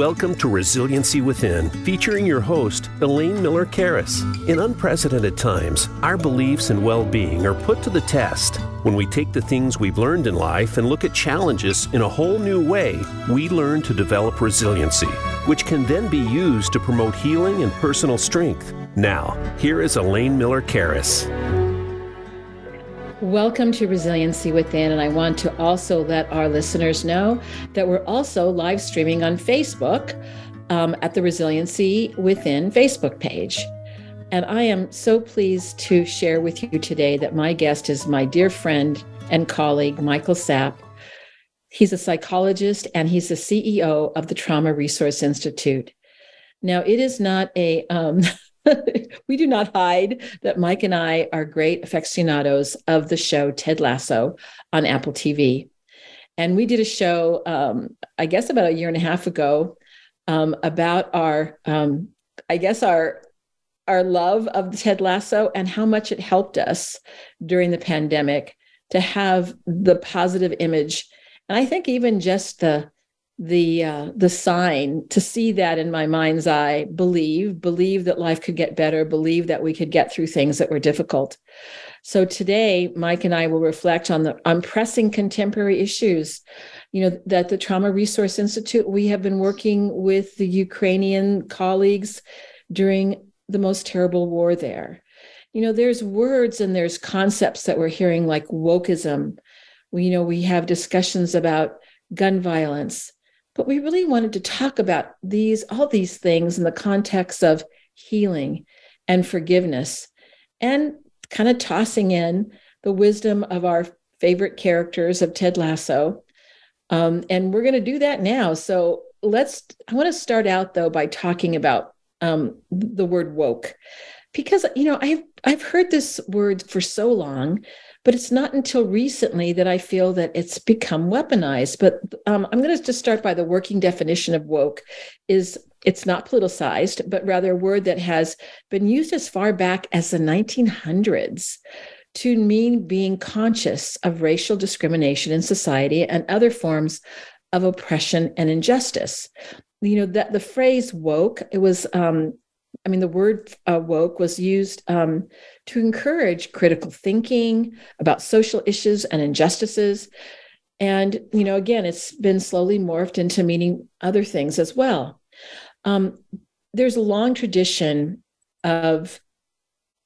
Welcome to Resiliency Within, featuring your host, Elaine Miller Karas. In unprecedented times, our beliefs and well being are put to the test. When we take the things we've learned in life and look at challenges in a whole new way, we learn to develop resiliency, which can then be used to promote healing and personal strength. Now, here is Elaine Miller Karas. Welcome to Resiliency Within. And I want to also let our listeners know that we're also live streaming on Facebook um, at the Resiliency Within Facebook page. And I am so pleased to share with you today that my guest is my dear friend and colleague, Michael Sapp. He's a psychologist and he's the CEO of the Trauma Resource Institute. Now, it is not a um, we do not hide that Mike and I are great aficionados of the show Ted Lasso on Apple TV. And we did a show, um, I guess, about a year and a half ago um, about our, um, I guess, our our love of Ted Lasso and how much it helped us during the pandemic to have the positive image. And I think even just the the uh, the sign to see that in my mind's eye believe believe that life could get better believe that we could get through things that were difficult. So today mike and i will reflect on the on pressing contemporary issues you know that the trauma resource institute we have been working with the ukrainian colleagues during the most terrible war there. You know there's words and there's concepts that we're hearing like wokeism. We you know we have discussions about gun violence but we really wanted to talk about these, all these things in the context of healing and forgiveness and kind of tossing in the wisdom of our favorite characters of Ted Lasso. Um, and we're going to do that now. So let's, I want to start out though by talking about um, the word woke because, you know, I've, I've heard this word for so long but it's not until recently that I feel that it's become weaponized. But um, I'm going to just start by the working definition of woke is it's not politicized, but rather a word that has been used as far back as the 1900s to mean being conscious of racial discrimination in society and other forms of oppression and injustice. You know that the phrase woke it was um, mean, the word uh, woke was used um, to encourage critical thinking about social issues and injustices. And, you know, again, it's been slowly morphed into meaning other things as well. Um, there's a long tradition of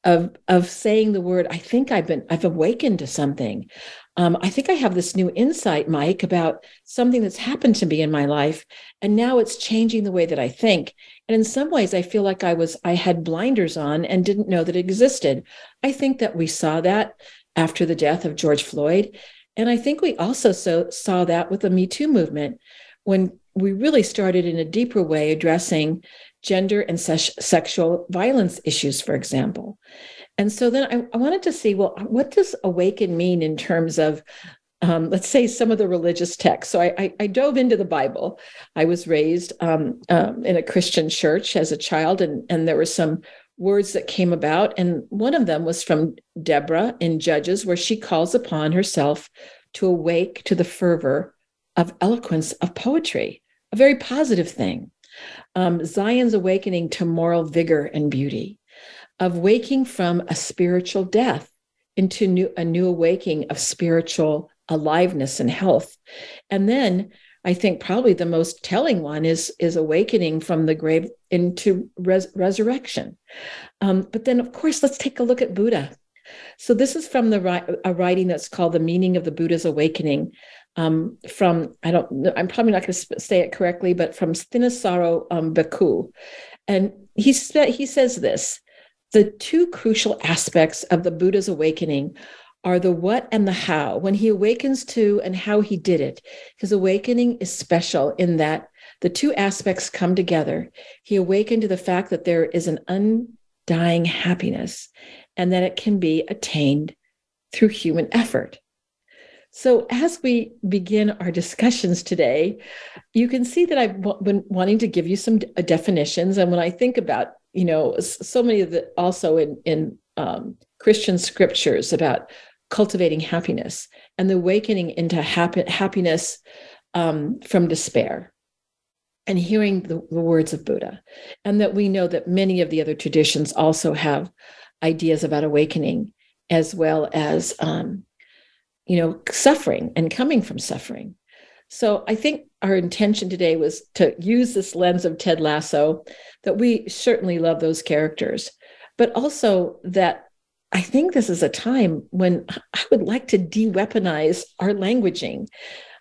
of of saying the word i think i've been i've awakened to something um, I think I have this new insight, Mike, about something that's happened to me in my life. And now it's changing the way that I think. And in some ways, I feel like I was, I had blinders on and didn't know that it existed. I think that we saw that after the death of George Floyd. And I think we also so, saw that with the Me Too movement when we really started in a deeper way addressing gender and se- sexual violence issues, for example. And so then I, I wanted to see well, what does awaken mean in terms of um, let's say some of the religious texts. So I, I, I, dove into the Bible. I was raised um, um, in a Christian church as a child, and, and there were some words that came about. And one of them was from Deborah in Judges, where she calls upon herself to awake to the fervor of eloquence of poetry, a very positive thing. Um, Zion's awakening to moral vigor and beauty of waking from a spiritual death into new, a new awakening of spiritual aliveness and health. And then I think probably the most telling one is is awakening from the grave into res- resurrection. Um, but then, of course, let's take a look at Buddha. So this is from the a writing that's called "The Meaning of the Buddha's Awakening." Um, from I don't, I'm probably not going to say it correctly, but from Thanissaro um, Bhikkhu, and he he says this: the two crucial aspects of the Buddha's awakening are the what and the how. When he awakens to and how he did it, his awakening is special in that the two aspects come together. He awakened to the fact that there is an undying happiness and that it can be attained through human effort. So, as we begin our discussions today, you can see that I've been wanting to give you some definitions. And when I think about you know so many of the also in in um, christian scriptures about cultivating happiness and the awakening into happiness um, from despair and hearing the, the, words of Buddha, and that we know that many of the other traditions also have ideas about awakening as well as, um, you know, suffering and coming from suffering. So I think our intention today was to use this lens of Ted Lasso, that we certainly love those characters, but also that I think this is a time when I would like to de weaponize our languaging.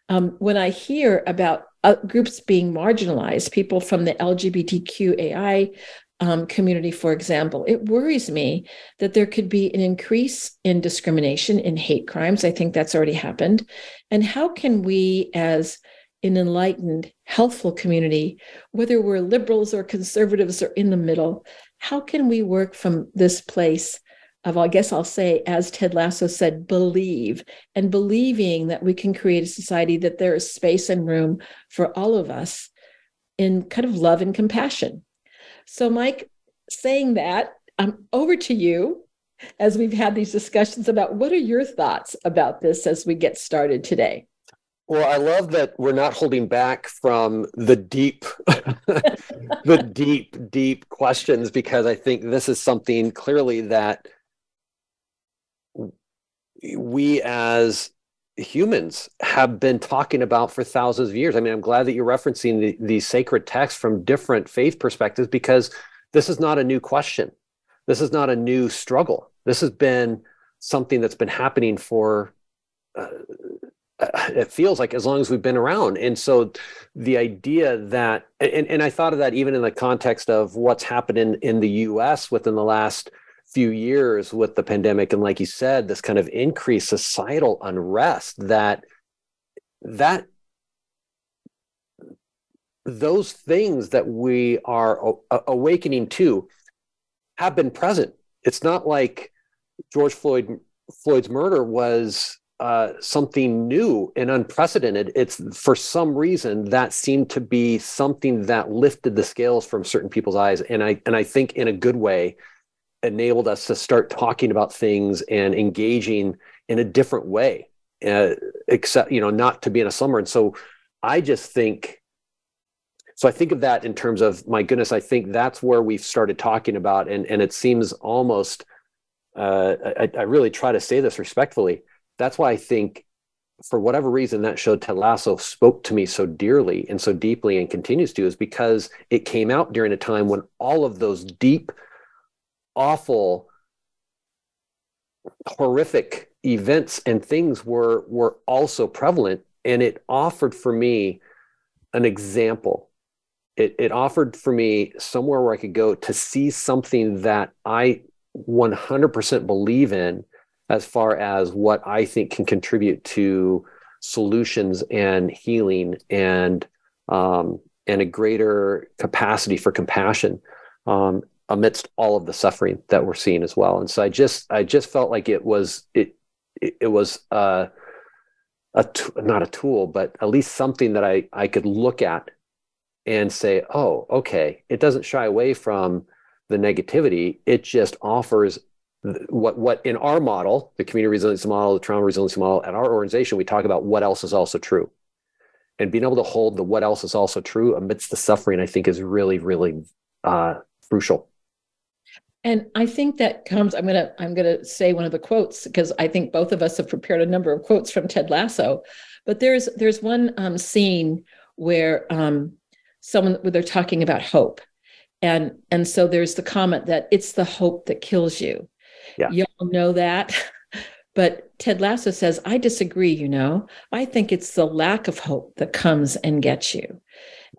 Um, when I hear about uh, groups being marginalized, people from the LGBTQAI um, community, for example, it worries me that there could be an increase in discrimination, in hate crimes. I think that's already happened. And how can we, as an enlightened, healthful community, whether we're liberals or conservatives or in the middle, how can we work from this place of, I guess I'll say, as Ted Lasso said, believe and believing that we can create a society that there is space and room for all of us in kind of love and compassion. So, Mike, saying that, I'm over to you as we've had these discussions about what are your thoughts about this as we get started today? Well, I love that we're not holding back from the deep, the deep, deep questions because I think this is something clearly that we as humans have been talking about for thousands of years. I mean, I'm glad that you're referencing the, these sacred texts from different faith perspectives because this is not a new question. This is not a new struggle. This has been something that's been happening for, uh, it feels like as long as we've been around. And so the idea that, and, and I thought of that even in the context of what's happened in, in the US within the last few years with the pandemic and like you said this kind of increased societal unrest that that those things that we are awakening to have been present. It's not like george floyd floyd's murder was uh, something new and unprecedented. It's for some reason that seemed to be something that lifted the scales from certain people's eyes and i and i think in a good way enabled us to start talking about things and engaging in a different way uh, except you know not to be in a slumber. And so i just think so i think of that in terms of my goodness i think that's where we've started talking about. And and it seems almost uh, I, I really try to say this respectfully. That's why i think for whatever reason that show ted lasso spoke to me so dearly and so deeply and continues to is because it came out during a time when all of those deep awful horrific events and things were were also prevalent. And it offered for me an example. It, it offered for me somewhere where i could go to see something that i 100% believe in as far as what i think can contribute to solutions and healing and um, and a greater capacity for compassion. Um, amidst all of the suffering that we're seeing as well. And so I just I just felt like it was it it, was uh, a t- not a tool, but at least something that I I could look at and say, oh, okay, it doesn't shy away from the negativity. It just offers what what in our model, the community resilience model, the trauma resilience model, at our organization, we talk about what else is also true. And being able to hold the what else is also true amidst the suffering, I think is really, really uh, crucial. And I think that comes, I'm gonna, I'm gonna say one of the quotes because I think both of us have prepared a number of quotes from Ted Lasso. But there's there's one um, scene where um, someone where they're talking about hope. And and so there's the comment that it's the hope that kills you. Yeah. You all know that. But Ted Lasso says, I disagree, you know. I think it's the lack of hope that comes and gets you.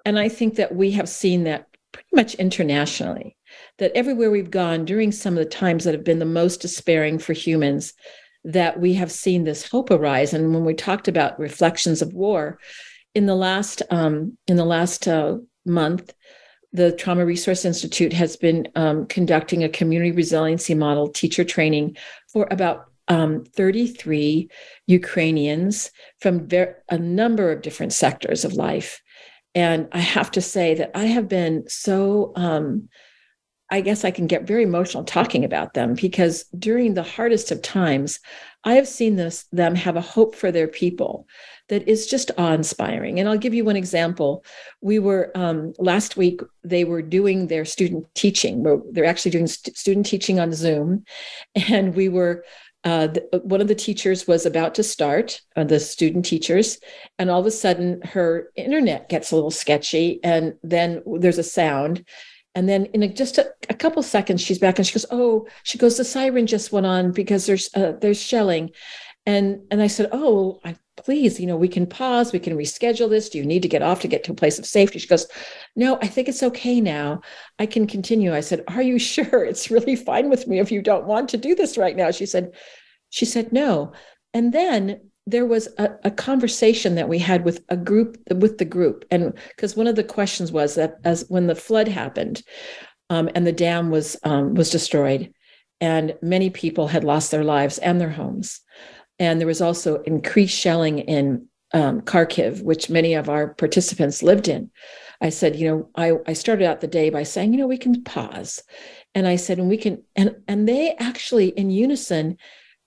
And I think that we have seen that pretty much internationally that everywhere we've gone during some of the times that have been the most despairing for humans, that we have seen this hope arise. And when we talked about reflections of war, in the last um, in the last uh, month, the Trauma Resource Institute has been um, conducting a community resiliency model teacher training for about um, 33 Ukrainians from ver- a number of different sectors of life. And I have to say that I have been so um, I guess I can get very emotional talking about them because during the hardest of times, I have seen this them have a hope for their people that is just awe-inspiring. And I'll give you one example. We were um, last week they were doing their student teaching. They're actually doing st- student teaching on Zoom, and we were. Uh, the, one of the teachers was about to start, uh, the student teachers, and all of a sudden her internet gets a little sketchy, and then there's a sound, and then in a, just a, a, couple seconds, she's back and she goes, "Oh," she goes, "The siren just went on because there's uh, there's shelling," and and I said, "Oh, I, please, you know, we can pause, we can reschedule this. Do you need to get off to get to a place of safety?" She goes, "No, I think it's okay now. I can continue." I said, "Are you sure? It's really fine with me if you don't want to do this right now." She said, "She said no," and then there was a, a, conversation that we had with a group with the group. And because one of the questions was that as when the flood happened um, and the dam was um, was destroyed and many people had lost their lives and their homes. And there was also increased shelling in um, kharkiv which many of our participants lived in. I said you know I, I started out the day by saying you know we can pause and i said and we can and and they actually in unison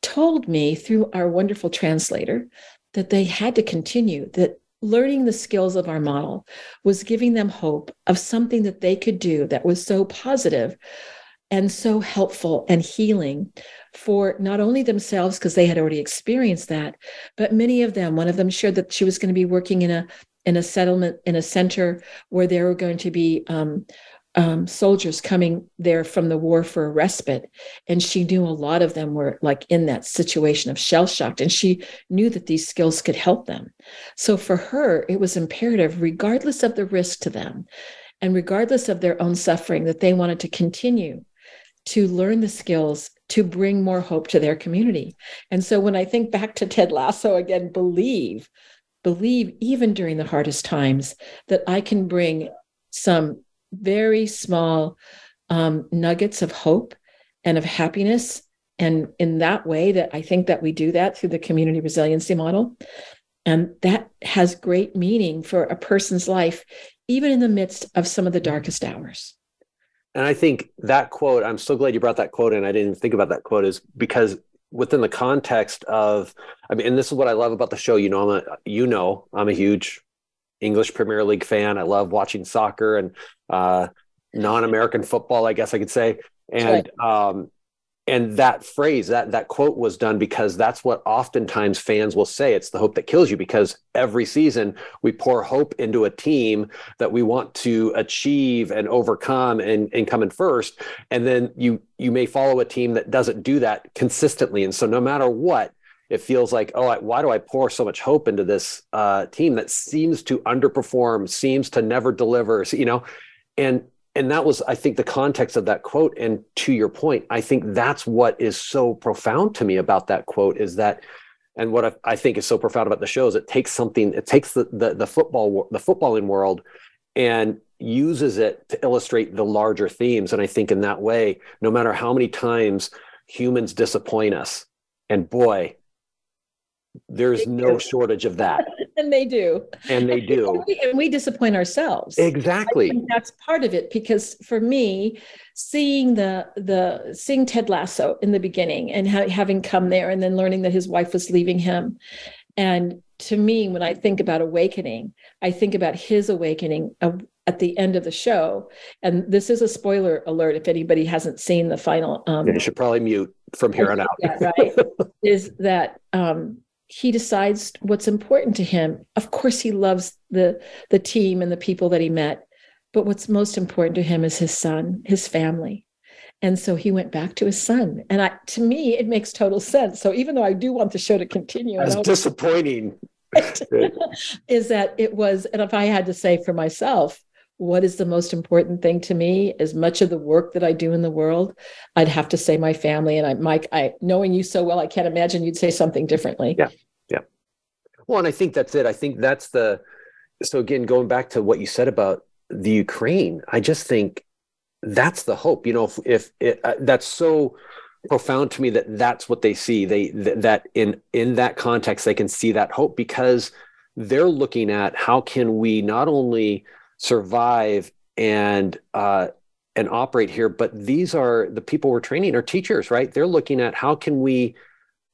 told me through our wonderful translator that they had to continue, that learning the skills of our model was giving them hope of something that they could do that was so positive and so helpful and healing for not only themselves because they had already experienced that but many of them. One of them shared that she was going to be working in a in a settlement in a center where there were going to be um, um, soldiers coming there from the war for a respite. And she knew a lot of them were like in that situation of shell shocked. And she knew that these skills could help them. So for her, it was imperative, regardless of the risk to them and regardless of their own suffering, that they wanted to continue to learn the skills to bring more hope to their community. And so when I think back to Ted Lasso again, believe, believe even during the hardest times that I can bring some very small um, nuggets of hope and of happiness. And in that way that i think that we do that through the community resiliency model. And that has great meaning for a person's life even in the midst of some of the darkest hours. And i think that quote i'm so glad you brought that quote in. I didn't think about that quote is because within the context of i mean and this is what i love about the show you know i'm a you know i'm a huge English Premier League fan. I love watching soccer and uh, non-American football, I guess I could say. And right. um, and that phrase, that that quote was done because that's what oftentimes fans will say. It's the hope that kills you because every season we pour hope into a team that we want to achieve and overcome and, and come in first. And then you you may follow a team that doesn't do that consistently. And so no matter what, it feels like, oh, I, why do I pour so much hope into this uh, team that seems to underperform, seems to never deliver, you know? And and that was, I think, the context of that quote. And to your point, I think that's what is so profound to me about that quote is that, and what I, I think is so profound about the show is it takes something, it takes the the, the football the footballing world and uses it to illustrate the larger themes. And I think in that way, no matter how many times humans disappoint us, and boy, there's they no do. shortage of that. and they do. And they do. And we, and we disappoint ourselves. Exactly. that's part of it because for me, seeing the the seeing Ted Lasso in the beginning and ha- having come there and then learning that his wife was leaving him and to me when i think about awakening i think about his awakening at the end of the show and this is a spoiler alert if anybody hasn't seen the final um, yeah, you should probably mute from here on out yeah, right is that um, he decides what's important to him. Of course, he loves the the team and the people that he met, but what's most important to him is his son, his family. And so he went back to his son. And I, to me, it makes total sense. So even though I do want the show to continue, it's disappointing. is that it was, and if I had to say for myself, what is the most important thing to me as much of the work that i do in the world i'd have to say my family. And i mike i knowing you so well i can't imagine you'd say something differently. Yeah yeah. Well and i think that's it. I think that's the so again going back to what you said about the ukraine i just think that's the hope you know if, if it, uh, that's so profound to me that that's what they see. They th- that in in that context they can see that hope because they're looking at how can we not only survive and uh, and operate here. But these are the people we're training are teachers right? They're looking at how can we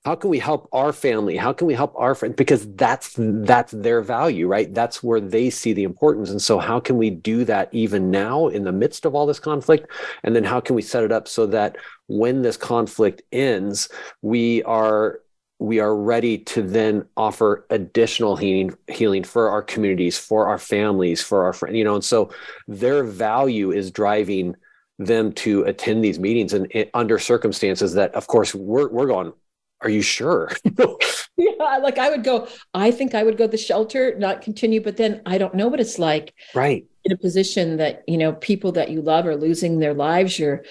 how can we help our family? How can we help our friends? Because that's that's their value right? That's where they see the importance. And so how can we do that even now in the midst of all this conflict? And then how can we set it up so that when this conflict ends we are we are ready to then offer additional healing healing for our communities for our families for our friends you know and so their value is driving them to attend these meetings and, and under circumstances that of course we're, we're going are you sure? yeah, like I would go, I think I would go to the shelter, not continue, but then I don't know what it's like. Right. In a position that, you know, people that you love are losing their lives, you're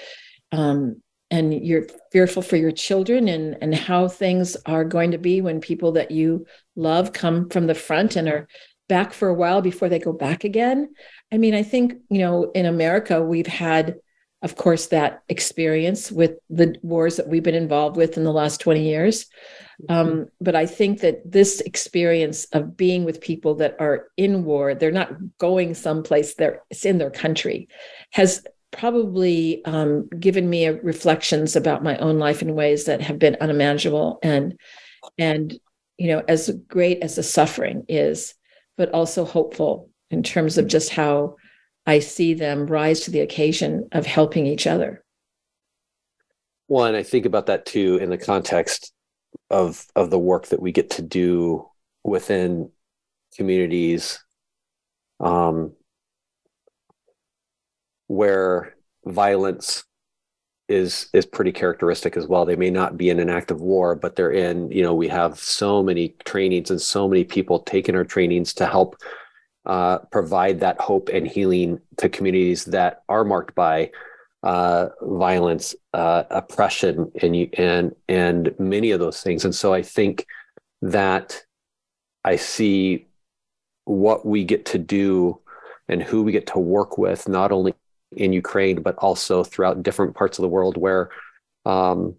um and you're fearful for your children and and how things are going to be when people that you love come from the front and are back for a while before they go back again. I mean, I think, you know, in America we've had of course, that experience with the wars that we've been involved with in the last 20 years. Um, but I think that this experience of being with people that are in war, they're not going someplace, they're it's in their country, has probably um, given me reflections about my own life in ways that have been unimaginable and and you know as great as the suffering is but also hopeful in terms of just how I see them rise to the occasion of helping each other. Well, and I think about that too in the context of of the work that we get to do within communities um, where violence is is pretty characteristic as well. They may not be in an active war, but they're in. You know, we have so many trainings and so many people taking our trainings to help uh, provide that hope and healing to communities that are marked by uh, violence, uh, oppression, and and and many of those things. And so I think that I see what we get to do and who we get to work with, not only in Ukraine but also throughout different parts of the world where um,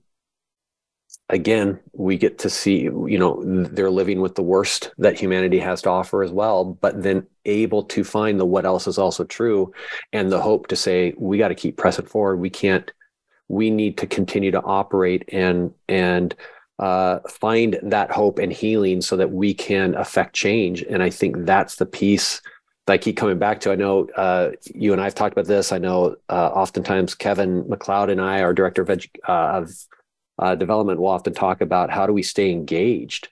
again, we get to see, you know, they're living with the worst that humanity has to offer as well, but then able to find the what else is also true and the hope to say, we got to keep pressing forward. We can't, we need to continue to operate and, and, uh, find that hope and healing so that we can affect change. And I think that's the piece I keep coming back to. I know uh, you and I have talked about this. I know uh, oftentimes Kevin McLeod and I, our director of, edu- uh, of uh, development will often talk about how do we stay engaged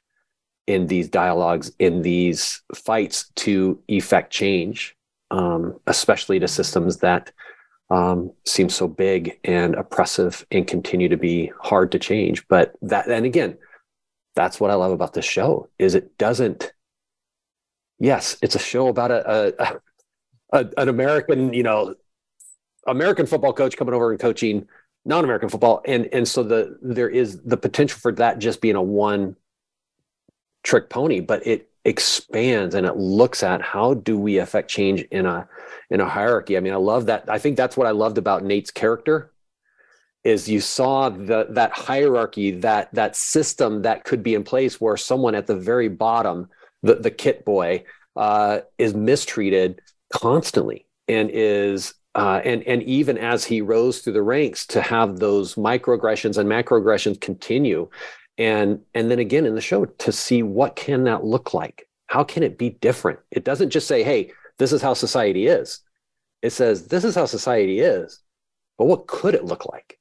in these dialogues, in these fights to effect change, um, especially to systems that um, seem so big and oppressive and continue to be hard to change. But that, and again, that's what I love about this show is it doesn't. Yes, it's a show about a, a, a an American, you know, American football coach coming over and coaching non-American football, and and so the there is the potential for that just being a one trick pony, but it expands and it looks at how do we affect change in a in a hierarchy. I mean, I love that. I think that's what I loved about Nate's character is you saw the that hierarchy, that that system that could be in place where someone at the very bottom, the the kit boy, uh, is mistreated constantly and is uh, and and even as he rose through the ranks to have those microaggressions and macroaggressions continue and and then again in the show to see what can that look like? How can it be different? It doesn't just say hey this is how society is. It says this is how society is but what could it look like?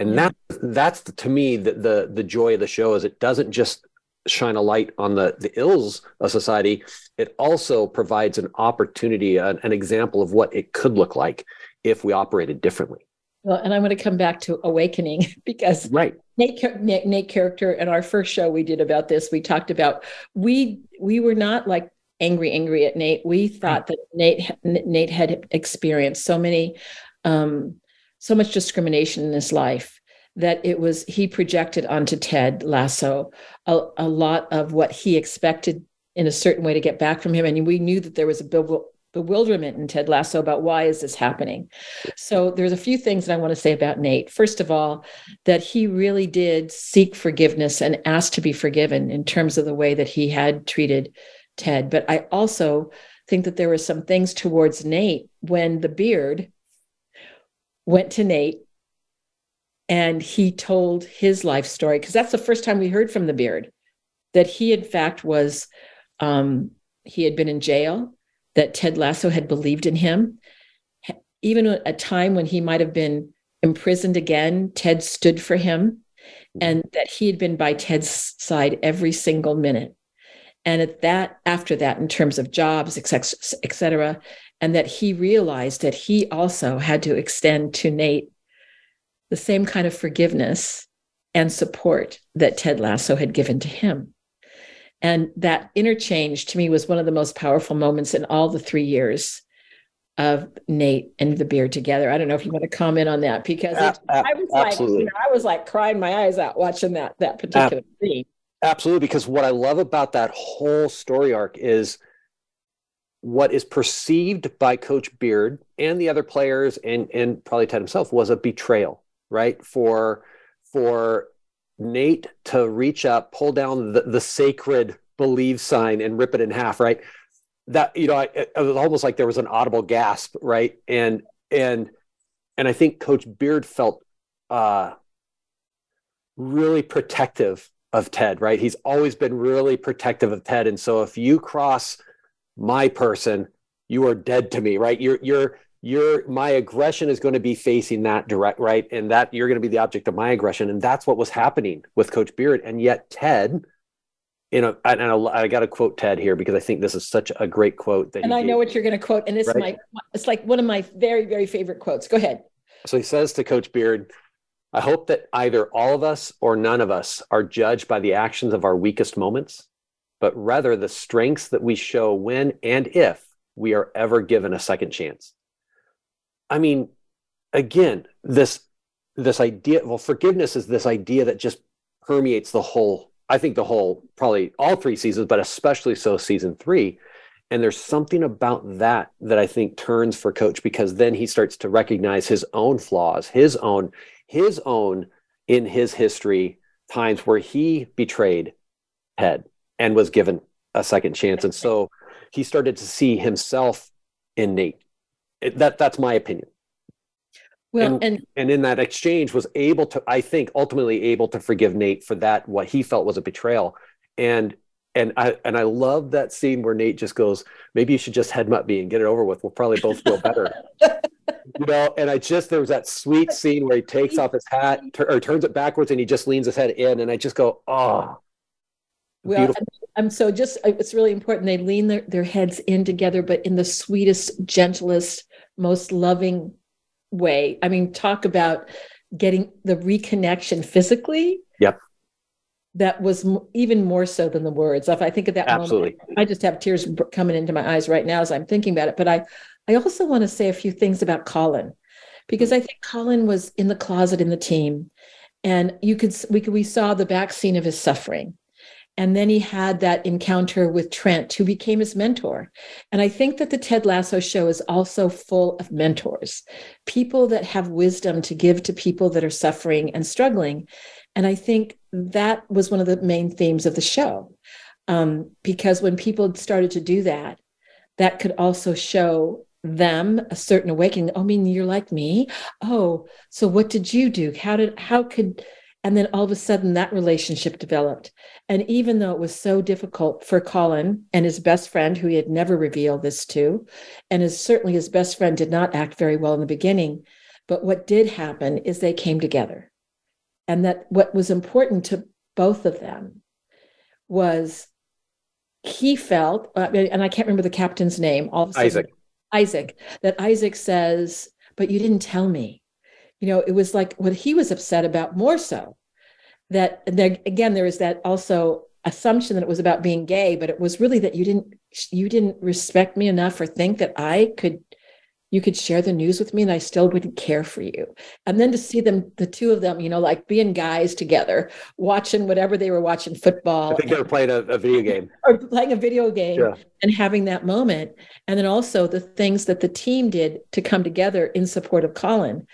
And that that's the, to me the, the the joy of the show is it doesn't just shine a light on the the ills of society it also provides an opportunity an, an example of what it could look like if we operated differently. Well and i'm going to come back to awakening because right. Nate, Nate, Nate character in our first show we did about this we talked about we we were not like angry angry at nate. We thought that nate nate had experienced so many um so much discrimination in his life that it was he projected onto Ted Lasso a, a lot of what he expected in a certain way to get back from him. And we knew that there was a bewilderment in Ted Lasso about why is this happening. So there's a few things that I want to say about Nate. First of all, that he really did seek forgiveness and ask to be forgiven in terms of the way that he had treated Ted. But I also think that there were some things towards Nate when the beard went to Nate and he told his life story because that's the first time we heard from the beard that he in fact was um, he had been in jail that ted lasso had believed in him. Even at a time when he might have been imprisoned again ted stood for him and that he had been by ted's side every single minute. And at that after that in terms of jobs et cetera and that he realized that he also had to extend to nate the same kind of forgiveness and support that Ted Lasso had given to him. And that interchange to me was one of the most powerful moments in all the three years of Nate and the beard together. I don't know if you want to comment on that because it, I was like, you know, I was like crying my eyes out watching that that particular scene. Absolutely, because what I love about that whole story arc is what is perceived by Coach Beard and the other players and and probably Ted himself was a betrayal right? For for Nate to reach up, pull down the, the sacred believe sign and rip it in half, right? That you know, I, it was almost like there was an audible gasp, right? And and and I think Coach Beard felt uh, really protective of Ted, right? He's always been really protective of Ted, and so if you cross my person, you are dead to me, right? You're you're your my aggression is going to be facing that direct right? And that you're going to be the object of my aggression. And that's what was happening with coach beard. And yet ted you know and I, I got to quote ted here because i think this is such a great quote that and i know what you're going to quote and it's right? my it's like one of my very very favorite quotes. Go ahead. So he says to coach beard i hope that either all of us or none of us are judged by the actions of our weakest moments but rather the strengths that we show when and if we are ever given a second chance I mean, again, this this idea, well, forgiveness is this idea that just permeates the whole, I think the whole, probably all three seasons, but especially so season three. And there's something about that that I think turns for coach because then he starts to recognize his own flaws, his own, his own in his history times where he betrayed Ted and was given a second chance. And so he started to see himself in Nate it, that that's my opinion. Well, and, and, and in that exchange was able to, I think, ultimately able to forgive Nate for that what he felt was a betrayal, and and I and I love that scene where Nate just goes, maybe you should just headbutt me and get it over with. We'll probably both feel better. you know, and I just there was that sweet scene where he takes off his hat or turns it backwards and he just leans his head in, and I just go, oh. Well, I'm, I'm so just it's really important they lean their, their heads in together, but in the sweetest, gentlest, most loving way. I mean, talk about getting the reconnection physically. Yep. That was even more so than the words. If I think of that Absolutely. moment, I just have tears coming into my eyes right now as I'm thinking about it. But I, I also want to say a few things about Colin, because I think Colin was in the closet in the team, and you could we could we saw the back scene of his suffering, and then he had that encounter with Trent, who became his mentor. And I think that the Ted Lasso show is also full of mentors, people that have wisdom to give to people that are suffering and struggling. And I think that was one of the main themes of the show. Um, because when people started to do that, that could also show them a certain awakening. Oh, I mean, you're like me. Oh, so what did you do? How did, how could, and then all of a sudden that relationship developed. And even though it was so difficult for Colin and his best friend, who he had never revealed this to, and his, certainly his best friend did not act very well in the beginning, but what did happen is they came together. And that what was important to both of them was he felt, uh, and I can't remember the captain's name, all of a sudden, Isaac. Isaac, that Isaac says, but you didn't tell me you know it was like what he was upset about more so that there again there is that also assumption that it was about being gay but it was really that you didn't you didn't respect me enough or think that i could you could share the news with me and i still wouldn't care for you. And then to see them the two of them you know like being guys together watching whatever they were watching football i think they were playing a, a video game. Or playing a video game and having that moment. And then also the things that the team did to come together in support of colin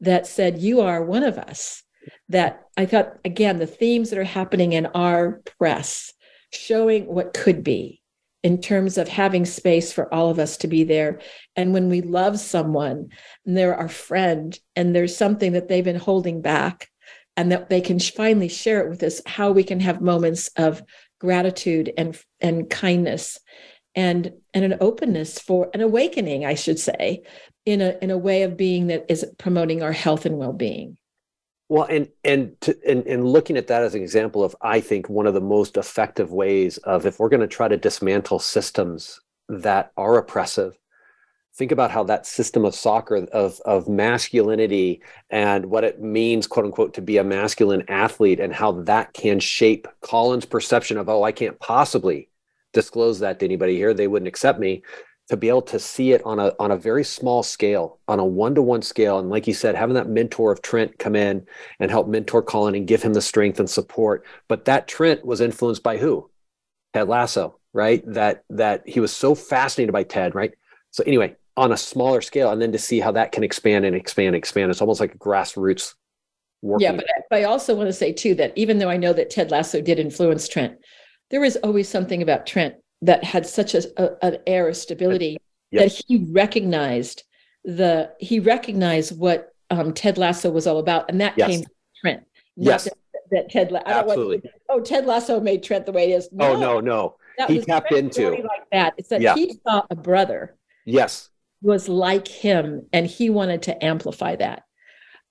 that said, You are one of us. That I thought, again, the themes that are happening in our press, showing what could be in terms of having space for all of us to be there. And when we love someone and they're our friend and there's something that they've been holding back and that they can finally share it with us, how we can have moments of gratitude and, and kindness and, and an openness for an awakening, I should say, in a, in a way of being that is promoting our health and well-being. Well, and and to, and and looking at that as an example of, I think one of the most effective ways of if we're going to try to dismantle systems that are oppressive, think about how that system of soccer of of masculinity and what it means, quote unquote, to be a masculine athlete, and how that can shape Colin's perception of, oh, I can't possibly disclose that to anybody here; they wouldn't accept me to be able to see it on a on a very small scale, on a one to one scale, and like you said, having that mentor of Trent come in and help mentor Colin and give him the strength and support. But that Trent was influenced by who? Ted Lasso, right? That that he was so fascinated by Ted, right? So anyway, on a smaller scale, and then to see how that can expand and expand and expand, it's almost like a grassroots. Working. Yeah, but, but I also want to say too that even though I know that Ted Lasso did influence Trent, there was always something about Trent that had such a, a an air of stability that he recognized the he recognized what um, Ted Lasso was all about, and that yes. came from Trent. yes, that, that Ted. I Absolutely. Want, oh, Ted Lasso made Trent the way it is. No, oh no, no. he tapped Trent into like that. It's that yeah. he saw a brother. Yes, was like him, and he wanted to amplify that.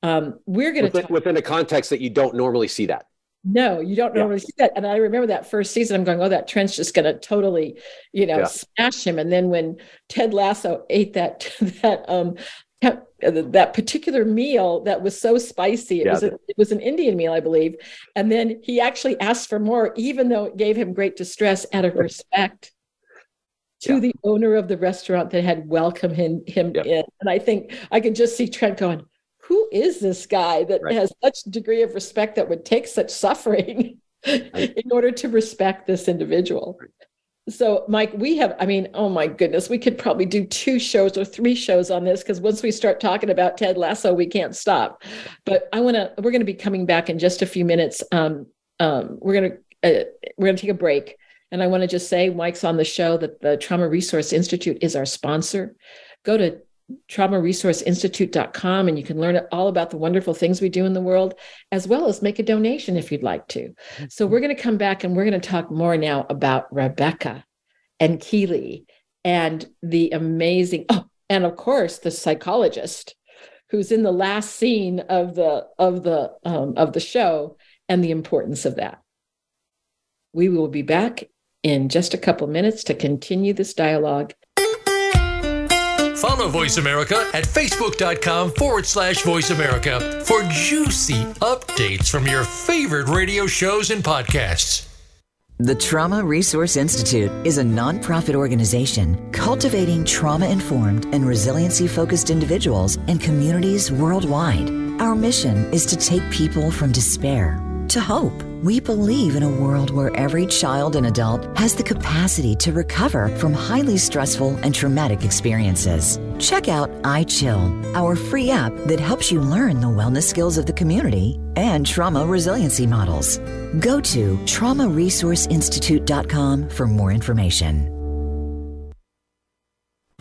Um, we're going to within, within a context that you don't normally see that. No, you don't normally see that. And I remember that first season, I'm going, oh, that Trent's just going to totally, you know, yeah. smash him. And then when Ted Lasso ate that that um that particular meal that was so spicy, it yeah. was a, it was an Indian meal, I believe. And then he actually asked for more, even though it gave him great distress out of respect to the owner of the restaurant that had welcomed him, him in. And I think I can just see Trent going, who is this guy that right. has such degree of respect that would take such suffering in order to respect this individual? So, Mike, we have, I mean, oh my goodness, we could probably do two shows or three shows on this because once we start talking about Ted Lasso, we can't stop. But I want to, we're going to be coming back in just a few minutes. Um, um, we're going to, uh, we're going to take a break. And I want to just say, Mike's on the show that the Trauma Resource Institute is our sponsor. Go to traumaresourceinstitute.com and you can learn all about the wonderful things we do in the world as well as make a donation if you'd like to. So we're going to come back and we're going to talk more now about rebecca and keeley and the amazing oh and of course the psychologist who's in the last scene of the of the um, of the show and the importance of that. We will be back in just a couple minutes to continue this dialogue Follow Voice America at facebook.com forward slash voice America for juicy updates from your favorite radio shows and podcasts. The Trauma Resource Institute is a nonprofit organization cultivating trauma informed and resiliency focused individuals and communities worldwide. Our mission is to take people from despair to hope. We believe in a world where every child and adult has the capacity to recover from highly stressful and traumatic experiences. Check out iChill, our free app that helps you learn the wellness skills of the community and trauma resiliency models. Go to traumaresourceinstitute.com for more information.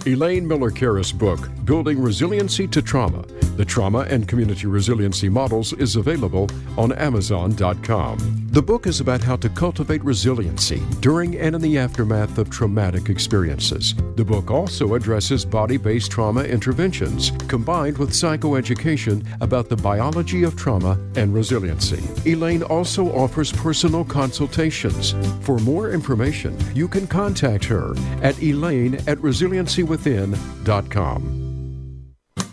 Elaine Miller Karas' book, Building Resiliency to Trauma The Trauma and Community Resiliency Models, is available on Amazon.com. The book is about how to cultivate resiliency during and in the aftermath of traumatic experiences. The book also addresses body based trauma interventions combined with psychoeducation about the biology of trauma and resiliency. Elaine also offers personal consultations. For more information, you can contact her at elaine at resiliency within.com.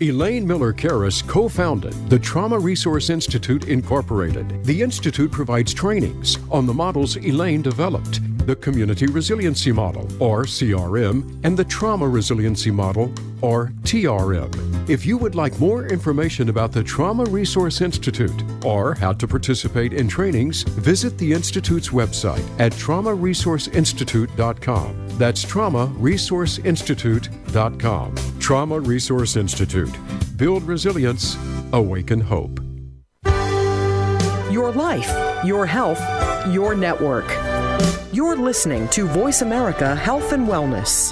Elaine Miller Karas co founded the Trauma Resource Institute Incorporated. The Institute provides trainings on the models Elaine developed the Community Resiliency Model, or CRM, and the Trauma Resiliency Model, or TRM. If you would like more information about the Trauma Resource Institute or how to participate in trainings, visit the Institute's website at traumaresourceinstitute.com. That's traumaresourceinstitute.com. Trauma Resource Institute. Build resilience, awaken hope. Your life, your health, your network. You're listening to Voice America Health and Wellness.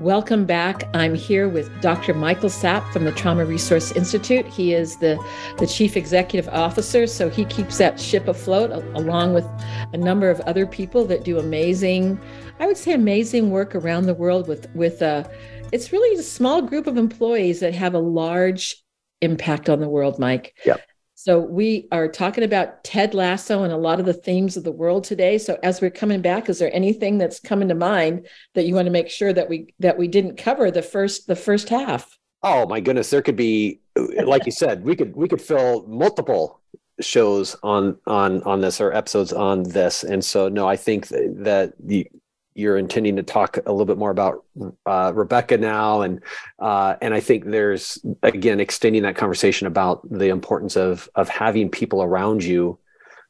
Welcome back. I'm here with Dr. Michael Sapp from the Trauma Resource Institute. He is the, the chief executive officer, so he keeps that ship afloat along with a number of other people that do amazing, I would say amazing work around the world with with uh it's really a small group of employees that have a large impact on the world, Mike. Yep. So we are talking about Ted Lasso and a lot of the themes of the world today. So as we're coming back, is there anything that's coming to mind that you want to make sure that we that we didn't cover the first the first half? Oh my goodness, there could be like you said, we could we could fill multiple shows on on on this or episodes on this. And so no, I think that the you're intending to talk a little bit more about uh, Rebecca now, and uh, and I think there's again extending that conversation about the importance of of having people around you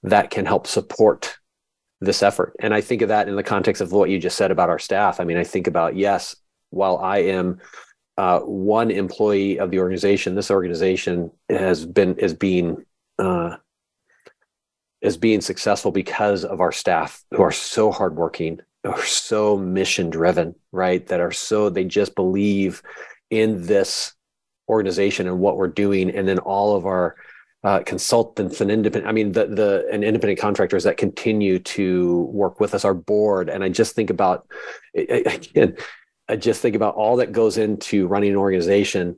that can help support this effort. And I think of that in the context of what you just said about our staff. I mean, I think about yes, while I am uh, one employee of the organization, this organization has been is being uh, is being successful because of our staff who are so hardworking are so mission driven, right? That are so, they just believe in this organization and what we're doing. And then all of our uh, consultants and independent, I mean, the, the, and independent contractors that continue to work with us, our board. And I just think about, again, I just think about all that goes into running an organization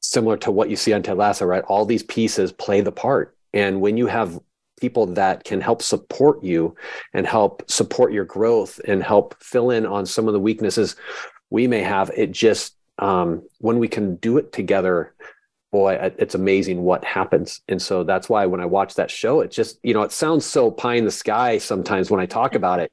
similar to what you see on Ted Lasso, right? All these pieces play the part. And when you have people that can help support you and help support your growth and help fill in on some of the weaknesses we may have. It just um, when we can do it together boy it's amazing what happens. And so that's why when i watch that show it just you know it sounds so pie in the sky sometimes when i talk about it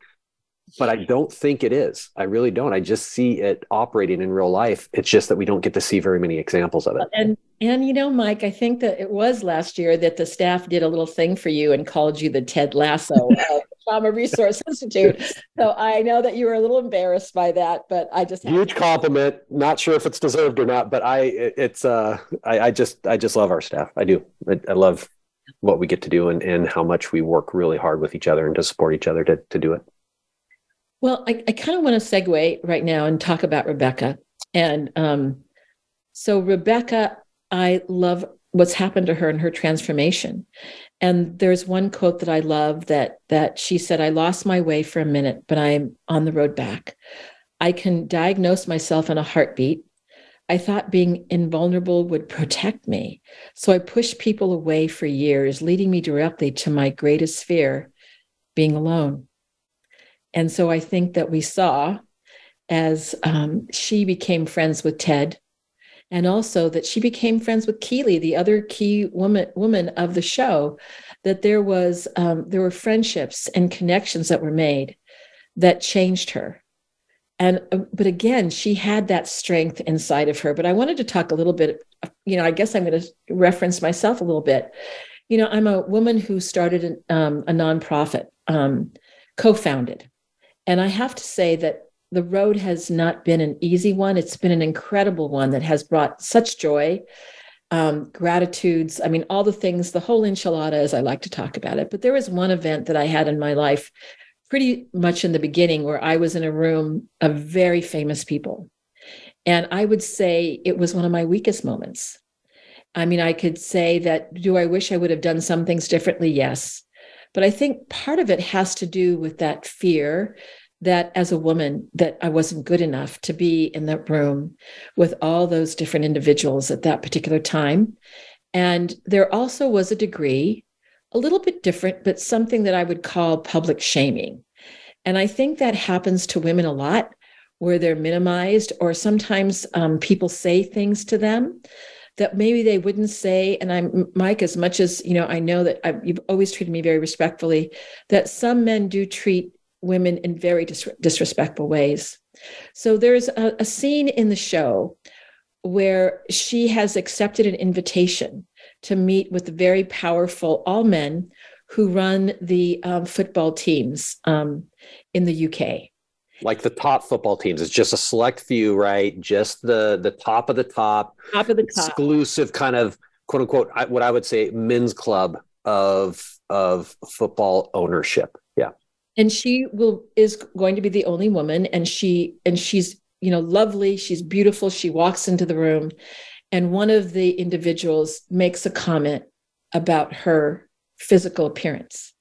but I don't think it is. I really don't. I just see it operating in real life. It's just that we don't get to see very many examples of it. And and you know, Mike, I think that it was last year that the staff did a little thing for you and called you the Ted Lasso of the Trauma Resource Institute. So I know that you were a little embarrassed by that, but I just huge compliment. Not sure if it's deserved or not, but I it's uh I, I just I just love our staff. I do. I, I love what we get to do and, and how much we work really hard with each other and to support each other to, to do it. Well, I, I kind of want to segue right now and talk about Rebecca. And um, so, Rebecca, I love what's happened to her and her transformation. And there's one quote that I love that that she said, "I lost my way for a minute, but I'm on the road back. I can diagnose myself in a heartbeat. I thought being invulnerable would protect me, so I pushed people away for years, leading me directly to my greatest fear, being alone." And so I think that we saw as um, she became friends with Ted, and also that she became friends with Keeley, the other key woman woman of the show, that there was um, there were friendships and connections that were made that changed her. And uh, but again, she had that strength inside of her. But I wanted to talk a little bit. You know, I guess I'm going to reference myself a little bit. You know, I'm a woman who started um, a nonprofit, um, co-founded and I have to say that the road has not been an easy one. It's been an incredible one that has brought such joy, um, gratitudes. I mean, all the things, the whole enchilada, as I like to talk about it. But there was one event that I had in my life pretty much in the beginning where I was in a room of very famous people. And I would say it was one of my weakest moments. I mean, I could say that, do I wish I would have done some things differently? Yes. But I think part of it has to do with that fear that as a woman that I wasn't good enough to be in that room with all those different individuals at that particular time. And there also was a degree, a little bit different, but something that I would call public shaming. And I think that happens to women a lot where they're minimized or sometimes um, people say things to them that maybe they wouldn't say and i'm mike as much as you know i know that I've, you've always treated me very respectfully that some men do treat women in very dis- disrespectful ways so there's a, a scene in the show where she has accepted an invitation to meet with the very powerful all men who run the um, football teams um, in the UK. Like the top football teams, it's just a select few, right? Just the the top of the top, top of the top, exclusive kind of quote unquote what I would say men's club of of football ownership. Yeah, and she will is going to be the only woman, and she and she's you know lovely, she's beautiful. She walks into the room, and one of the individuals makes a comment about her physical appearance.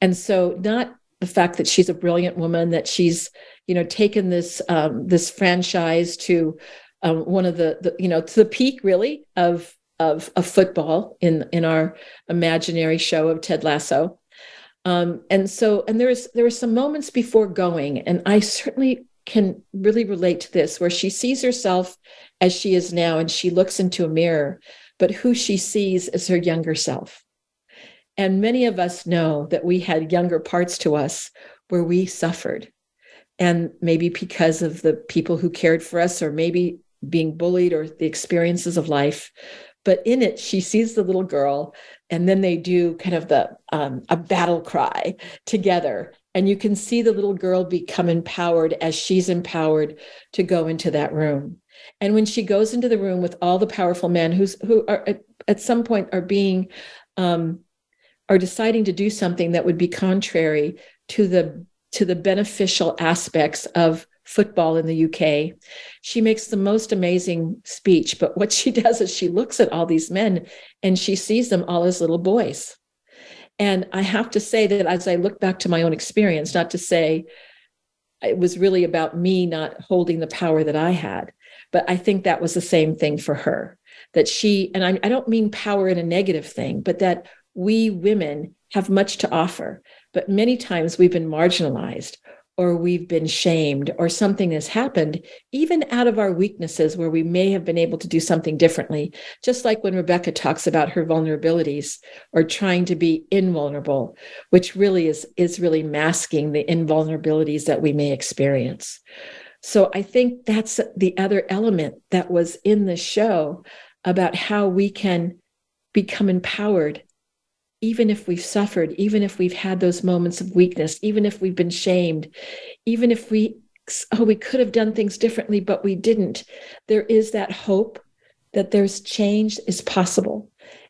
And so, not the fact that she's a brilliant woman, that she's, you know, taken this um, this franchise to um, one of the, the, you know, to the peak really of of of football in in our imaginary show of Ted Lasso. Um, and so, and there's there were some moments before going, and I certainly can really relate to this, where she sees herself as she is now, and she looks into a mirror, but who she sees is her younger self. And many of us know that we had younger parts to us where we suffered. And maybe because of the people who cared for us, or maybe being bullied, or the experiences of life. But in it, she sees the little girl, and then they do kind of the um, a battle cry together. And you can see the little girl become empowered as she's empowered to go into that room. And when she goes into the room with all the powerful men who's who are at, at some point are being um, are deciding to do something that would be contrary to the to the beneficial aspects of football in the UK. She makes the most amazing speech, but what she does is she looks at all these men and she sees them all as little boys. And I have to say that as I look back to my own experience, not to say it was really about me not holding the power that I had, but I think that was the same thing for her. That she, and I, I don't mean power in a negative thing, but that we women have much to offer, but many times we've been marginalized or we've been shamed or something has happened, even out of our weaknesses where we may have been able to do something differently. Just like when Rebecca talks about her vulnerabilities or trying to be invulnerable, which really is, is really masking the invulnerabilities that we may experience. So I think that's the other element that was in the show about how we can become empowered even if we've suffered, even if we've had those moments of weakness, even if we've been shamed, even if we, oh, we could have done things differently, but we didn't, there is that hope that there's change is possible.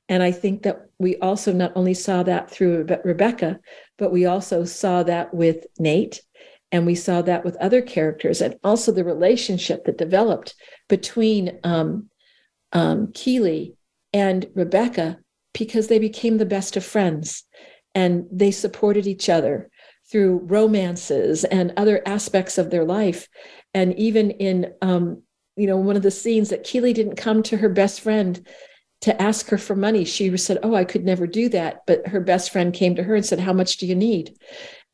And I think that we also not only saw that through Rebecca, but we also saw that with Nate. And we saw that with other characters, and also the relationship that developed between um, um, Keeley and Rebecca because they became the best of friends and they supported each other through romances and other aspects of their life. And even in, um, you know, one of the scenes that Keeley didn't come to her best friend to ask her for money. She said, Oh, I could never do that. But her best friend came to her and said, How much do you need?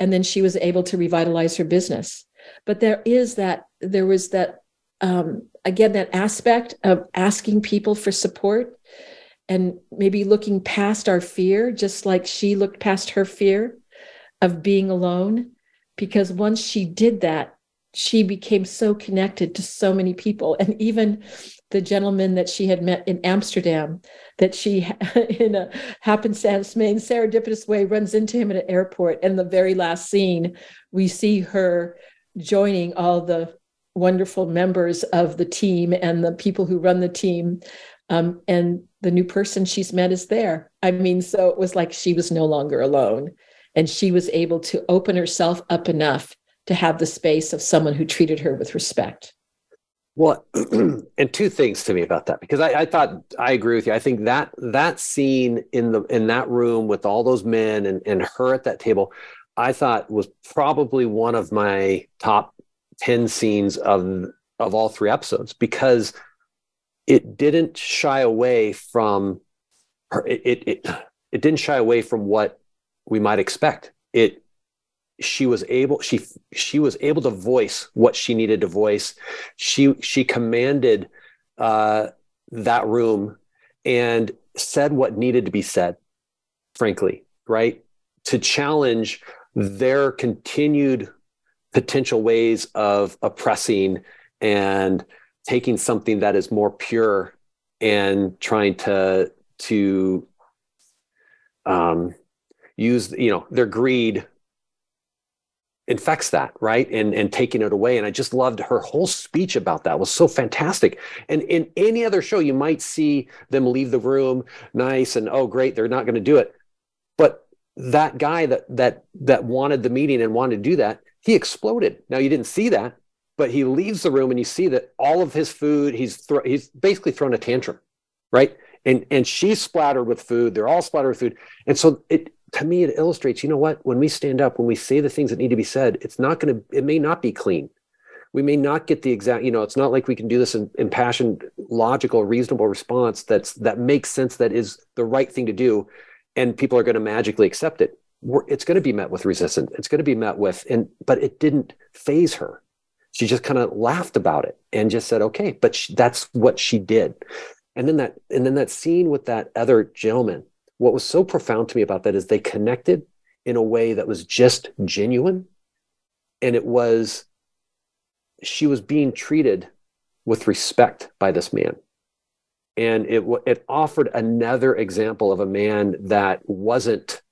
And then she was able to revitalize her business. But there is that, there was that, um, again, that aspect of asking people for support and maybe looking past our fear, just like she looked past her fear of being alone. Because once she did that, she became so connected to so many people. And even the gentleman that she had met in Amsterdam, that she, in a happenstance, main serendipitous way, runs into him at an airport. And the very last scene, we see her joining all the wonderful members of the team and the people who run the team um, and the new person she's met is there. I mean, so it was like she was no longer alone. And she was able to open herself up enough to have the space of someone who treated her with respect. Well, and two things to me about that because I, I, thought I agree with you. I think that that scene in the in that room with all those men and, and her at that table, I thought was probably one of my top ten scenes of of all three episodes because it didn't shy away from it, it it it didn't shy away from what we might expect it she was able she she was able to voice what she needed to voice she she commanded uh that room and said what needed to be said, frankly, right? To challenge their continued potential ways of oppressing and taking something that is more pure and trying to to um, use you know their greed infects that right? And and taking it away. And i just loved her whole speech about that. It was so fantastic. And in any other show you might see them leave the room nice and oh great they're not going to do it. But that guy that that that wanted the meeting and wanted to do that he exploded. Now you didn't see that but he leaves the room and you see that all of his food he's he's basically thrown a tantrum right? And and she's splattered with food. They're all splattered with food. And so it to me it illustrates you know what? When we stand up when we say the things that need to be said it's not going to it may not be clean. We may not get the exact you know it's not like we can do this in impassioned logical reasonable response that's that makes sense that is the right thing to do and people are going to magically accept it. We're, it's going to be met with resistance. It's going to be met with and but it didn't faze her she just kind of laughed about it and just said okay but she, that's what she did. And then that and then that scene with that other gentleman what was so profound to me about that is they connected in a way that was just genuine. And it was she was being treated with respect by this man. And it it offered another example of a man that wasn't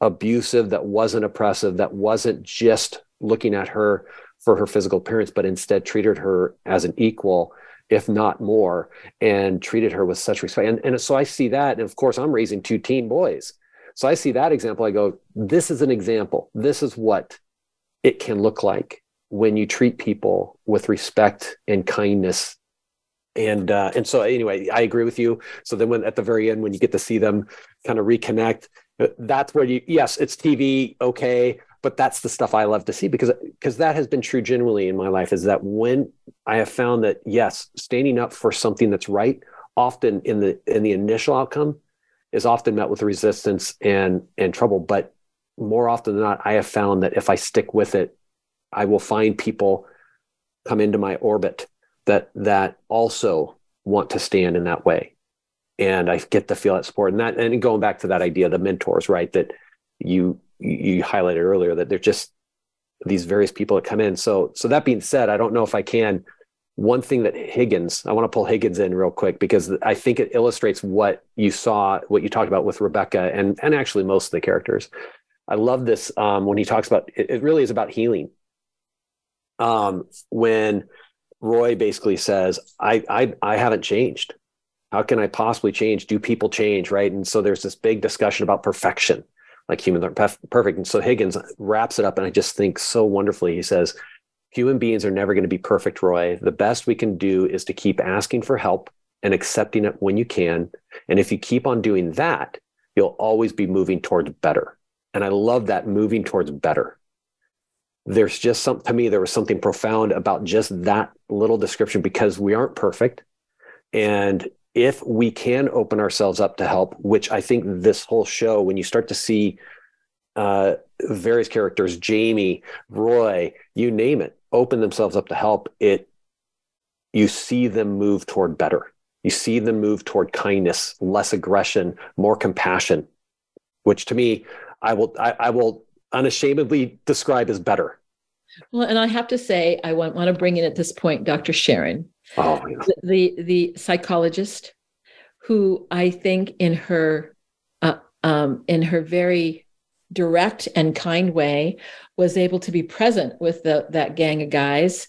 abusive that wasn't oppressive that wasn't just looking at her for her physical appearance but instead treated her as an equal if not more, and treated her with such respect. And, and so I see that. And of course, I'm raising two teen boys. So I see that example. I go, this is an example. This is what it can look like when you treat people with respect and kindness. And uh, and so anyway, I agree with you. So then when at the very end, when you get to see them kind of reconnect, uh, that's where you yes, it's TV, okay, but that's the stuff I love to see because because that has been true generally in my life is that when I have found that yes, standing up for something that's right often in the in the initial outcome is often met with resistance and and trouble. But more often than not I have found that if I stick with it I will find people come into my orbit that that also want to stand in that way. And I get to feel that support. And that and going back to that idea the mentors right that you you highlighted earlier that they're just these various people that come in. So, so that being said, I don't know if I can. One thing that Higgins, I want to pull Higgins in real quick because I think it illustrates what you saw, what you talked about with Rebecca, and and actually most of the characters. I love this um, when he talks about it, it. Really is about healing. Um, when Roy basically says, I, "I I haven't changed. How can I possibly change? Do people change? Right?" And so there's this big discussion about perfection like aren't perfect. And so Higgins wraps it up, and I just think so wonderfully. He says, Human beings are never going to be perfect, Roy. The best we can do is to keep asking for help and accepting it when you can. And if you keep on doing that, you'll always be moving towards better. And I love that moving towards better. There's just some, to me, there was something profound about just that little description because we aren't perfect. And if we can open ourselves up to help, which I think this whole show, when you start to see uh, various characters, Jamie, Roy, you name it, open themselves up to help, it you see them move toward better. You see them move toward kindness, less aggression, more compassion, which to me, I will I, I will unashamedly describe as better. Well, and I have to say, I want, want to bring in at this point Dr. Sharon, oh, yeah. the, the, the psychologist, who I think in her uh, um, in her very direct and kind way was able to be present with the, that gang of guys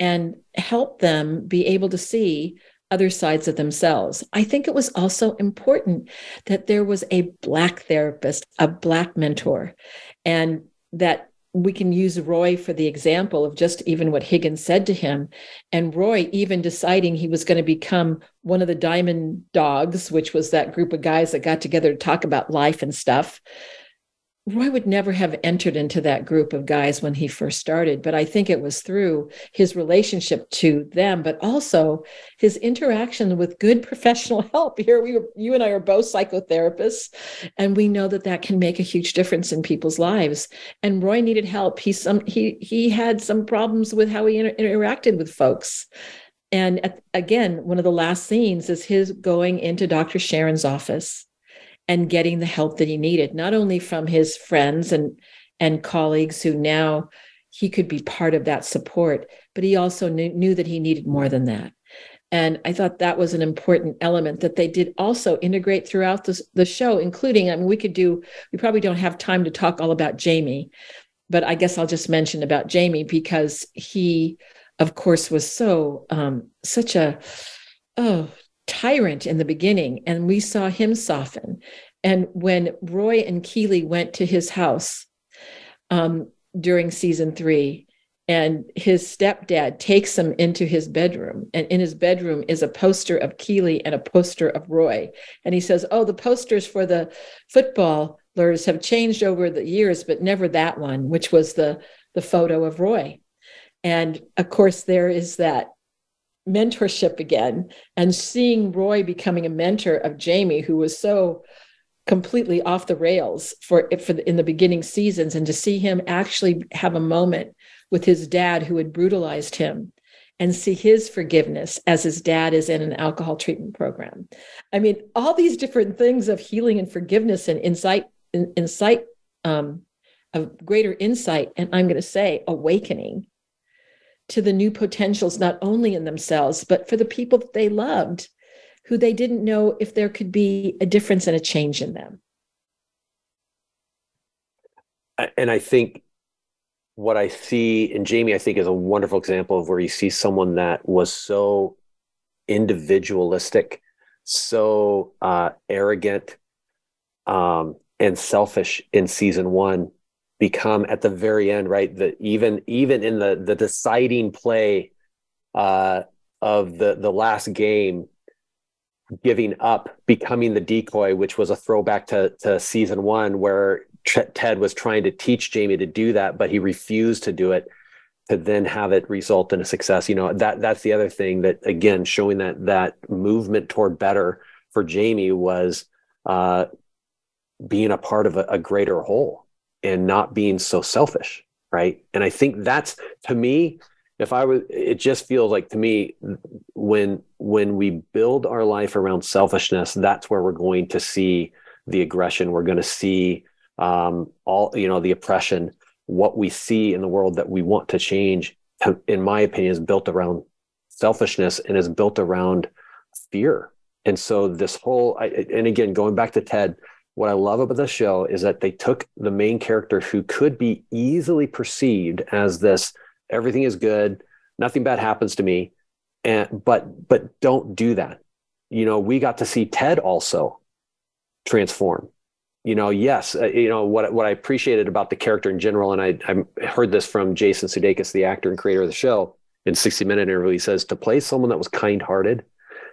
and help them be able to see other sides of themselves. I think it was also important that there was a Black therapist, a Black mentor, and that we can use Roy for the example of just even what Higgins said to him. And Roy even deciding he was going to become one of the Diamond Dogs, which was that group of guys that got together to talk about life and stuff. Roy would never have entered into that group of guys when he first started, but I think it was through his relationship to them, but also his interaction with good professional help. Here we, you and I are both psychotherapists, and we know that that can make a huge difference in people's lives. And Roy needed help. He some he he had some problems with how he inter- interacted with folks, And at, again, one of the last scenes is his going into Dr. Sharon's office and getting the help that he needed, not only from his friends and and colleagues who now he could be part of that support, but he also knew, knew that he needed more than that. And I thought that was an important element that they did also integrate throughout the, the show, including, I mean, we could do, we probably don't have time to talk all about Jamie, but I guess I'll just mention about Jamie because he, of course, was so, um, such a, oh, tyrant in the beginning. And we saw him soften. And when Roy and Keeley went to his house um, during season three, and his stepdad takes him into his bedroom and in his bedroom is a poster of keeley and a poster of roy and he says oh the posters for the footballers have changed over the years but never that one which was the the photo of roy and of course there is that mentorship again and seeing roy becoming a mentor of jamie who was so completely off the rails for, for the, in the beginning seasons and to see him actually have a moment with his dad who had brutalized him and see his forgiveness as his dad is in an alcohol treatment program. I mean, all these different things of healing and forgiveness and insight, insight, um, of greater insight, and I'm going to say awakening to the new potentials, not only in themselves, but for the people that they loved, who they didn't know if there could be a difference and a change in them. And I think what I see in Jamie, I think, is a wonderful example of where you see someone that was so individualistic, so uh, arrogant, um, and selfish in season one become at the very end, right? That even even in the the deciding play uh, of the the last game, giving up, becoming the decoy, which was a throwback to to season one, where Ted was trying to teach Jamie to do that, but he refused to do it to then have it result in a success. You know, that that's the other thing that again showing that that movement toward better for Jamie was uh, being a part of a, a greater whole and not being so selfish, right? And I think that's to me, if I was, it just feels like to me when when we build our life around selfishness, that's where we're going to see the aggression. We're going to see um, all you know the oppression what we see in the world that we want to change in my opinion is built around selfishness and is built around fear and so this whole and again going back to ted what i love about the show is that they took the main character who could be easily perceived as this everything is good nothing bad happens to me and but but don't do that you know we got to see ted also transform you know, yes, uh, you know what what I appreciated about the character in general, and I I heard this from Jason Sudeikis, the actor and creator of the show, in 60 Minute interview. He says to play someone that was kind hearted,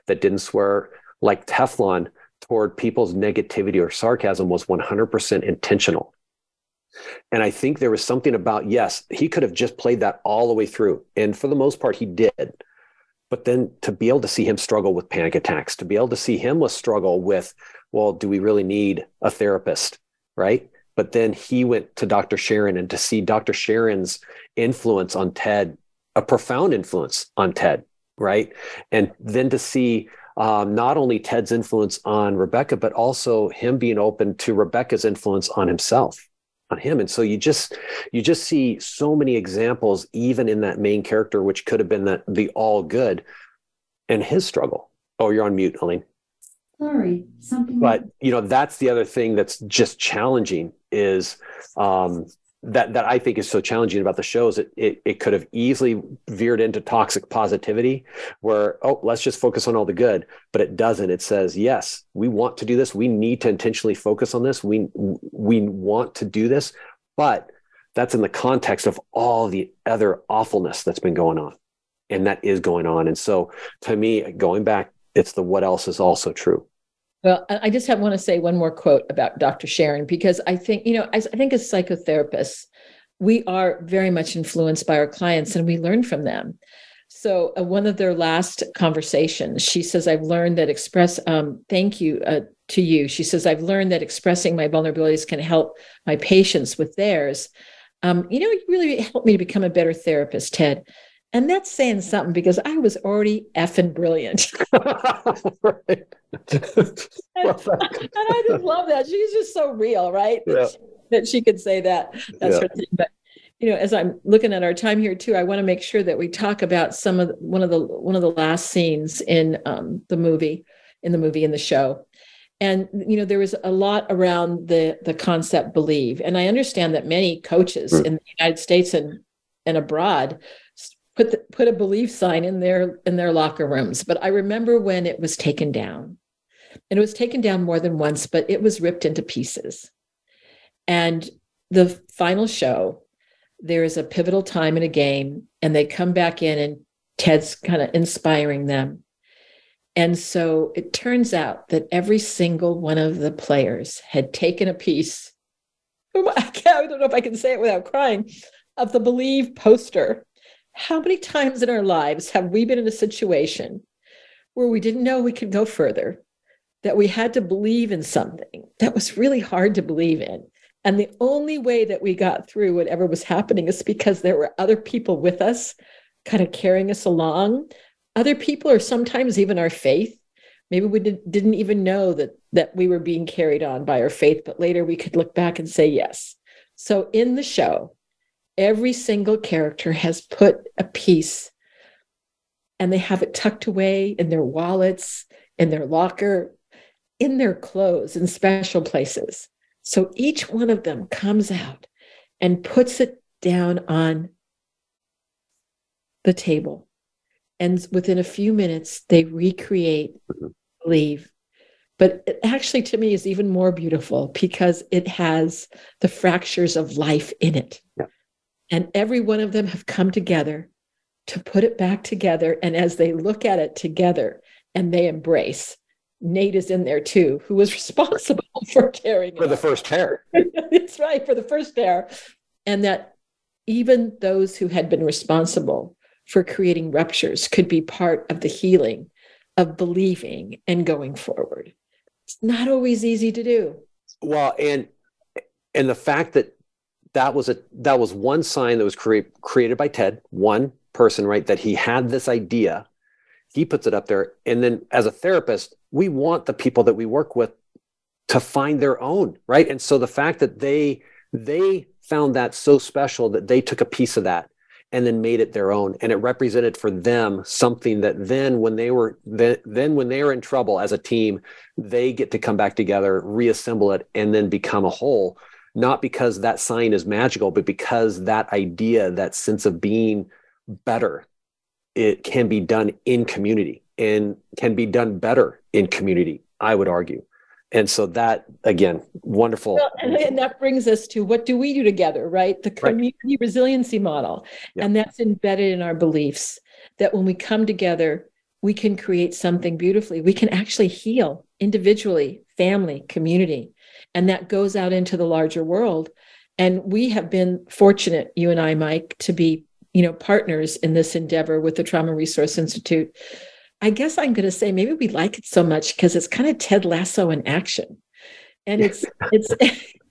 that didn't swear like Teflon toward people's negativity or sarcasm was 100% intentional. And I think there was something about yes, he could have just played that all the way through, and for the most part, he did. But then to be able to see him struggle with panic attacks, to be able to see him struggle with well, do we really need a therapist? Right. But then he went to Dr. Sharon and to see Dr. Sharon's influence on Ted, a profound influence on Ted. Right. And then to see um, not only Ted's influence on Rebecca, but also him being open to Rebecca's influence on himself on him. And so you just you just see so many examples even in that main character which could have been the, the all good and his struggle. Oh you're on mute Elaine sorry something but you know that's the other thing that's just challenging is um that that i think is so challenging about the show is it, it it could have easily veered into toxic positivity where oh let's just focus on all the good. But it doesn't. It says yes we want to do this. We need to intentionally focus on this. We we want to do this. But that's in the context of all the other awfulness that's been going on. And that is going on. And so to me going back it's the what else is also true. Well, I just have want to say one more quote about Dr. Sharon because I think, you know, I, I think as psychotherapists, we are very much influenced by our clients and we learn from them. So, uh, one of their last conversations, she says, I've learned that express, um, thank you uh, to you. She says, I've learned that expressing my vulnerabilities can help my patients with theirs. Um, you know, it really helped me to become a better therapist, Ted. And that's saying something because I was already effing brilliant. right. and, and, I just love that. She's just so real, right? Yeah. That, she, that, she, could say that. That's yeah. her thing. But you know, as I'm looking at our time here too, I want to make sure that we talk about some of the, one of the one of the last scenes in um, the movie, in the movie in the show. And you know, there was a lot around the the concept believe. And I understand that many coaches mm. in the United States and and abroad put the, put a belief sign in their in their locker rooms. But I remember when it was taken down, and it was taken down more than once, but it was ripped into pieces. And the final show, there is a pivotal time in a game, and they come back in, and Ted's kind of inspiring them. And so it turns out that every single one of the players had taken a piece. I, I don't know if I can say it without crying of the Believe poster how many times in our lives have we been in a situation where we didn't know we could go further, that we had to believe in something that was really hard to believe in? And the only way that we got through whatever was happening is because there were other people with us, kind of carrying us along. Other people, or sometimes even our faith. Maybe we did, didn't even know that that we were being carried on by our faith, but later we could look back and say yes. So in the show, every single character has put a piece and they have it tucked away in their wallets, in their locker, in their clothes, in special places. So each one of them comes out and puts it down on the table. And within a few minutes, they recreate, mm-hmm. leave. But it actually, to me, is even more beautiful because it has the fractures of life in it. Yeah. And every one of them have come together to put it back together. And as they look at it together and they embrace, Nate is in there too, who was responsible for carrying for the first pair. That's right, for the first pair. And that even those who had been responsible for creating ruptures could be part of the healing of believing and going forward. It's not always easy to do. Well, and and the fact that that was a that was one sign that was create, created by Ted, one person, right? That he had this idea. He puts it up there. And then as a therapist, we want the people that we work with to find their own, right? And so the fact that they they found that so special that they took a piece of that and then made it their own and it represented for them something that then when they were then, then when they are in trouble as a team they get to come back together reassemble it and then become a whole not because that sign is magical, but because that idea, that sense of being better, it can be done in community and can be done better in community, I would argue. And so that again, wonderful. Well, and, and, that brings us to what do we do together, right? The community right. resiliency model. Yeah. And that's embedded in our beliefs that when we come together, we can create something beautifully. We can actually heal individually, family, community and that goes out into the larger world. And we have been fortunate you and i mike to be you know partners in this endeavor with the trauma resource institute. I guess i'm going to say maybe we like it so much because it's kind of ted lasso in action. And it's it's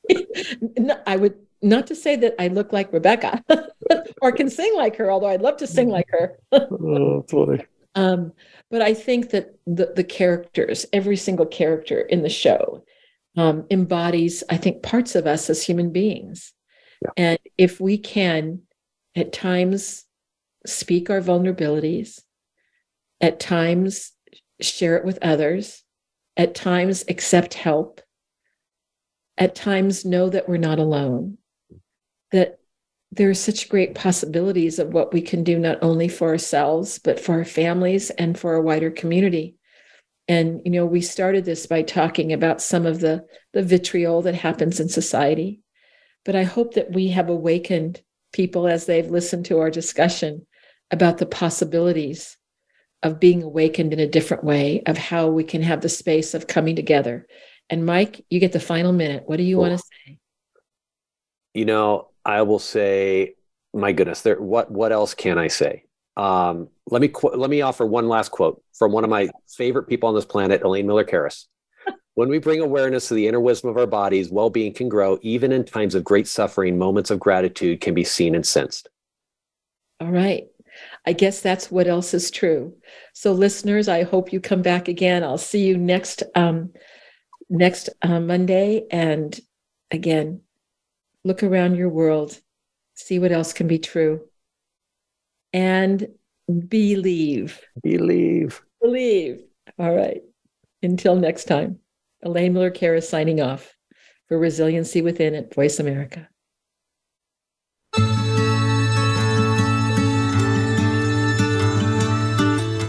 i would not to say that i look like rebecca or can sing like her although i'd love to sing like her. Oh, boy. um, but i think that the, the characters every single character in the show um, embodies, I think, parts of us as human beings. Yeah. And if we can, at times, speak our vulnerabilities, at times, share it with others, at times, accept help, at times, know that we're not alone, that there are such great possibilities of what we can do not only for ourselves, but for our families and for a wider community and you know we started this by talking about some of the the vitriol that happens in society. But i hope that we have awakened people as they've listened to our discussion about the possibilities of being awakened in a different way of how we can have the space of coming together. And mike you get the final minute. What do you cool. want to say? You know i will say my goodness there what what else can i say? Um, let me qu- let me offer one last quote from one of my favorite people on this planet, Elaine Miller Karas. when we bring awareness to the inner wisdom of our bodies, well-being can grow. Even in times of great suffering, moments of gratitude can be seen and sensed. All right. I guess that's what else is true. So, listeners, I hope you come back again. I'll see you next um, next uh, Monday. And again, look around your world, see what else can be true, and believe. Believe. Believe. All right. Until next time, Elaine Miller Karas signing off for Resiliency Within at Voice America.